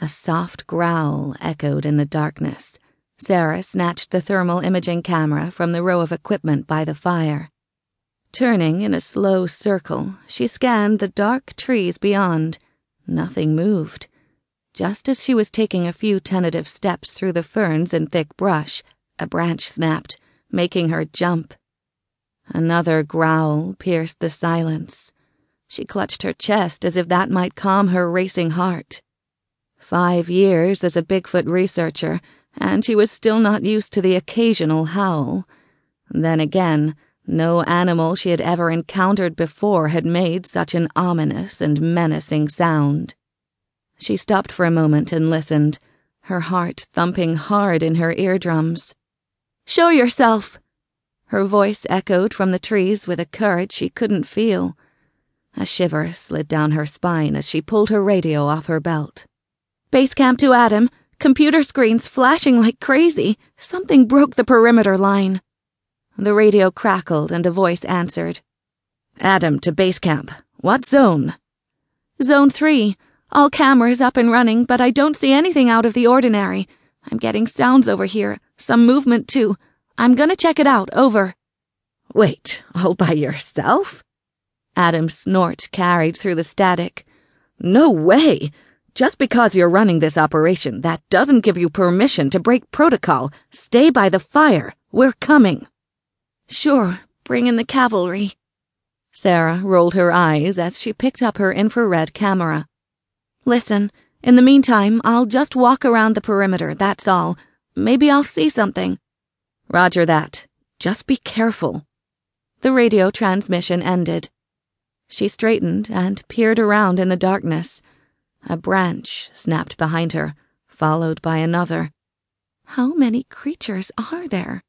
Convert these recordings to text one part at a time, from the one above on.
A soft growl echoed in the darkness. Sarah snatched the thermal imaging camera from the row of equipment by the fire. Turning in a slow circle, she scanned the dark trees beyond. Nothing moved. Just as she was taking a few tentative steps through the ferns and thick brush, a branch snapped, making her jump. Another growl pierced the silence. She clutched her chest as if that might calm her racing heart. Five years as a Bigfoot researcher, and she was still not used to the occasional howl. Then again, no animal she had ever encountered before had made such an ominous and menacing sound. She stopped for a moment and listened, her heart thumping hard in her eardrums. Show yourself! Her voice echoed from the trees with a courage she couldn't feel. A shiver slid down her spine as she pulled her radio off her belt. Base camp to Adam. Computer screens flashing like crazy. Something broke the perimeter line. The radio crackled and a voice answered. Adam to base camp. What zone? Zone 3. All cameras up and running, but I don't see anything out of the ordinary. I'm getting sounds over here, some movement too. I'm gonna check it out, over. Wait, all by yourself? Adam's snort carried through the static. No way! Just because you're running this operation, that doesn't give you permission to break protocol. Stay by the fire. We're coming. Sure, bring in the cavalry. Sarah rolled her eyes as she picked up her infrared camera. Listen, in the meantime, I'll just walk around the perimeter, that's all. Maybe I'll see something. Roger that. Just be careful. The radio transmission ended. She straightened and peered around in the darkness. A branch snapped behind her, followed by another. How many creatures are there?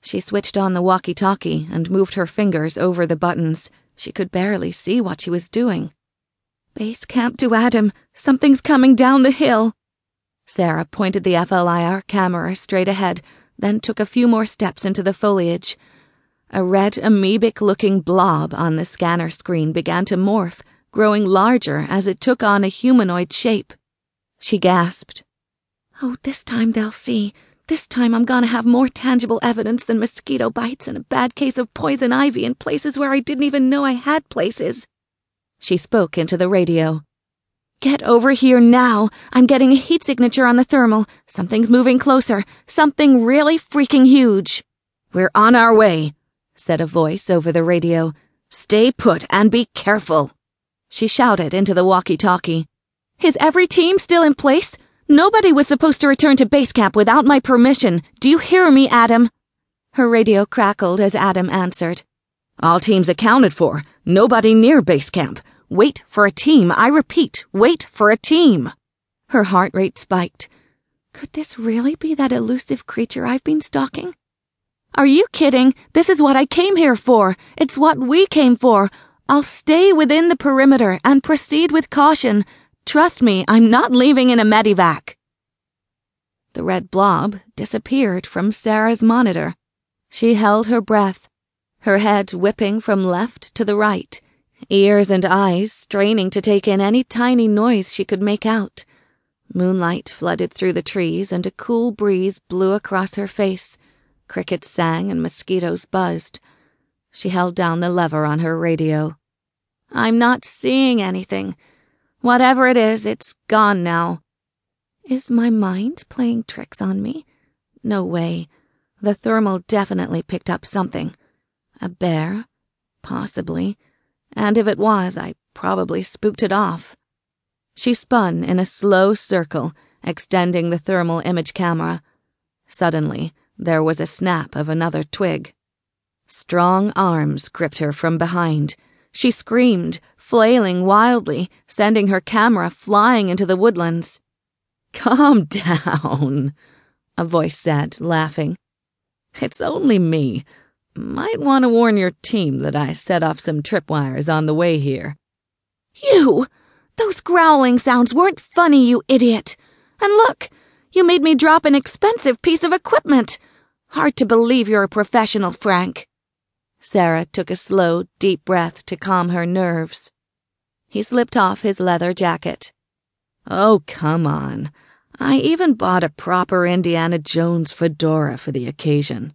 She switched on the walkie talkie and moved her fingers over the buttons. She could barely see what she was doing. Base camp to Adam. Something's coming down the hill. Sarah pointed the FLIR camera straight ahead, then took a few more steps into the foliage. A red amoebic looking blob on the scanner screen began to morph, growing larger as it took on a humanoid shape. She gasped. Oh, this time they'll see. This time I'm gonna have more tangible evidence than mosquito bites and a bad case of poison ivy in places where I didn't even know I had places. She spoke into the radio. Get over here now. I'm getting a heat signature on the thermal. Something's moving closer. Something really freaking huge. We're on our way, said a voice over the radio. Stay put and be careful. She shouted into the walkie talkie. Is every team still in place? Nobody was supposed to return to base camp without my permission. Do you hear me, Adam? Her radio crackled as Adam answered. All teams accounted for. Nobody near base camp. Wait for a team. I repeat, wait for a team. Her heart rate spiked. Could this really be that elusive creature I've been stalking? Are you kidding? This is what I came here for. It's what we came for. I'll stay within the perimeter and proceed with caution. Trust me, I'm not leaving in a medivac. The red blob disappeared from Sarah's monitor. She held her breath her head whipping from left to the right, ears and eyes straining to take in any tiny noise she could make out. Moonlight flooded through the trees, and a cool breeze blew across her face. Crickets sang and mosquitoes buzzed. She held down the lever on her radio. I'm not seeing anything. Whatever it is, it's gone now. Is my mind playing tricks on me? No way. The thermal definitely picked up something. A bear? Possibly. And if it was, I probably spooked it off. She spun in a slow circle, extending the thermal image camera. Suddenly, there was a snap of another twig. Strong arms gripped her from behind. She screamed, flailing wildly, sending her camera flying into the woodlands. Calm down, a voice said, laughing. It's only me. Might want to warn your team that I set off some tripwires on the way here. You! Those growling sounds weren't funny, you idiot! And look! You made me drop an expensive piece of equipment! Hard to believe you're a professional, Frank. Sarah took a slow, deep breath to calm her nerves. He slipped off his leather jacket. Oh, come on. I even bought a proper Indiana Jones fedora for the occasion.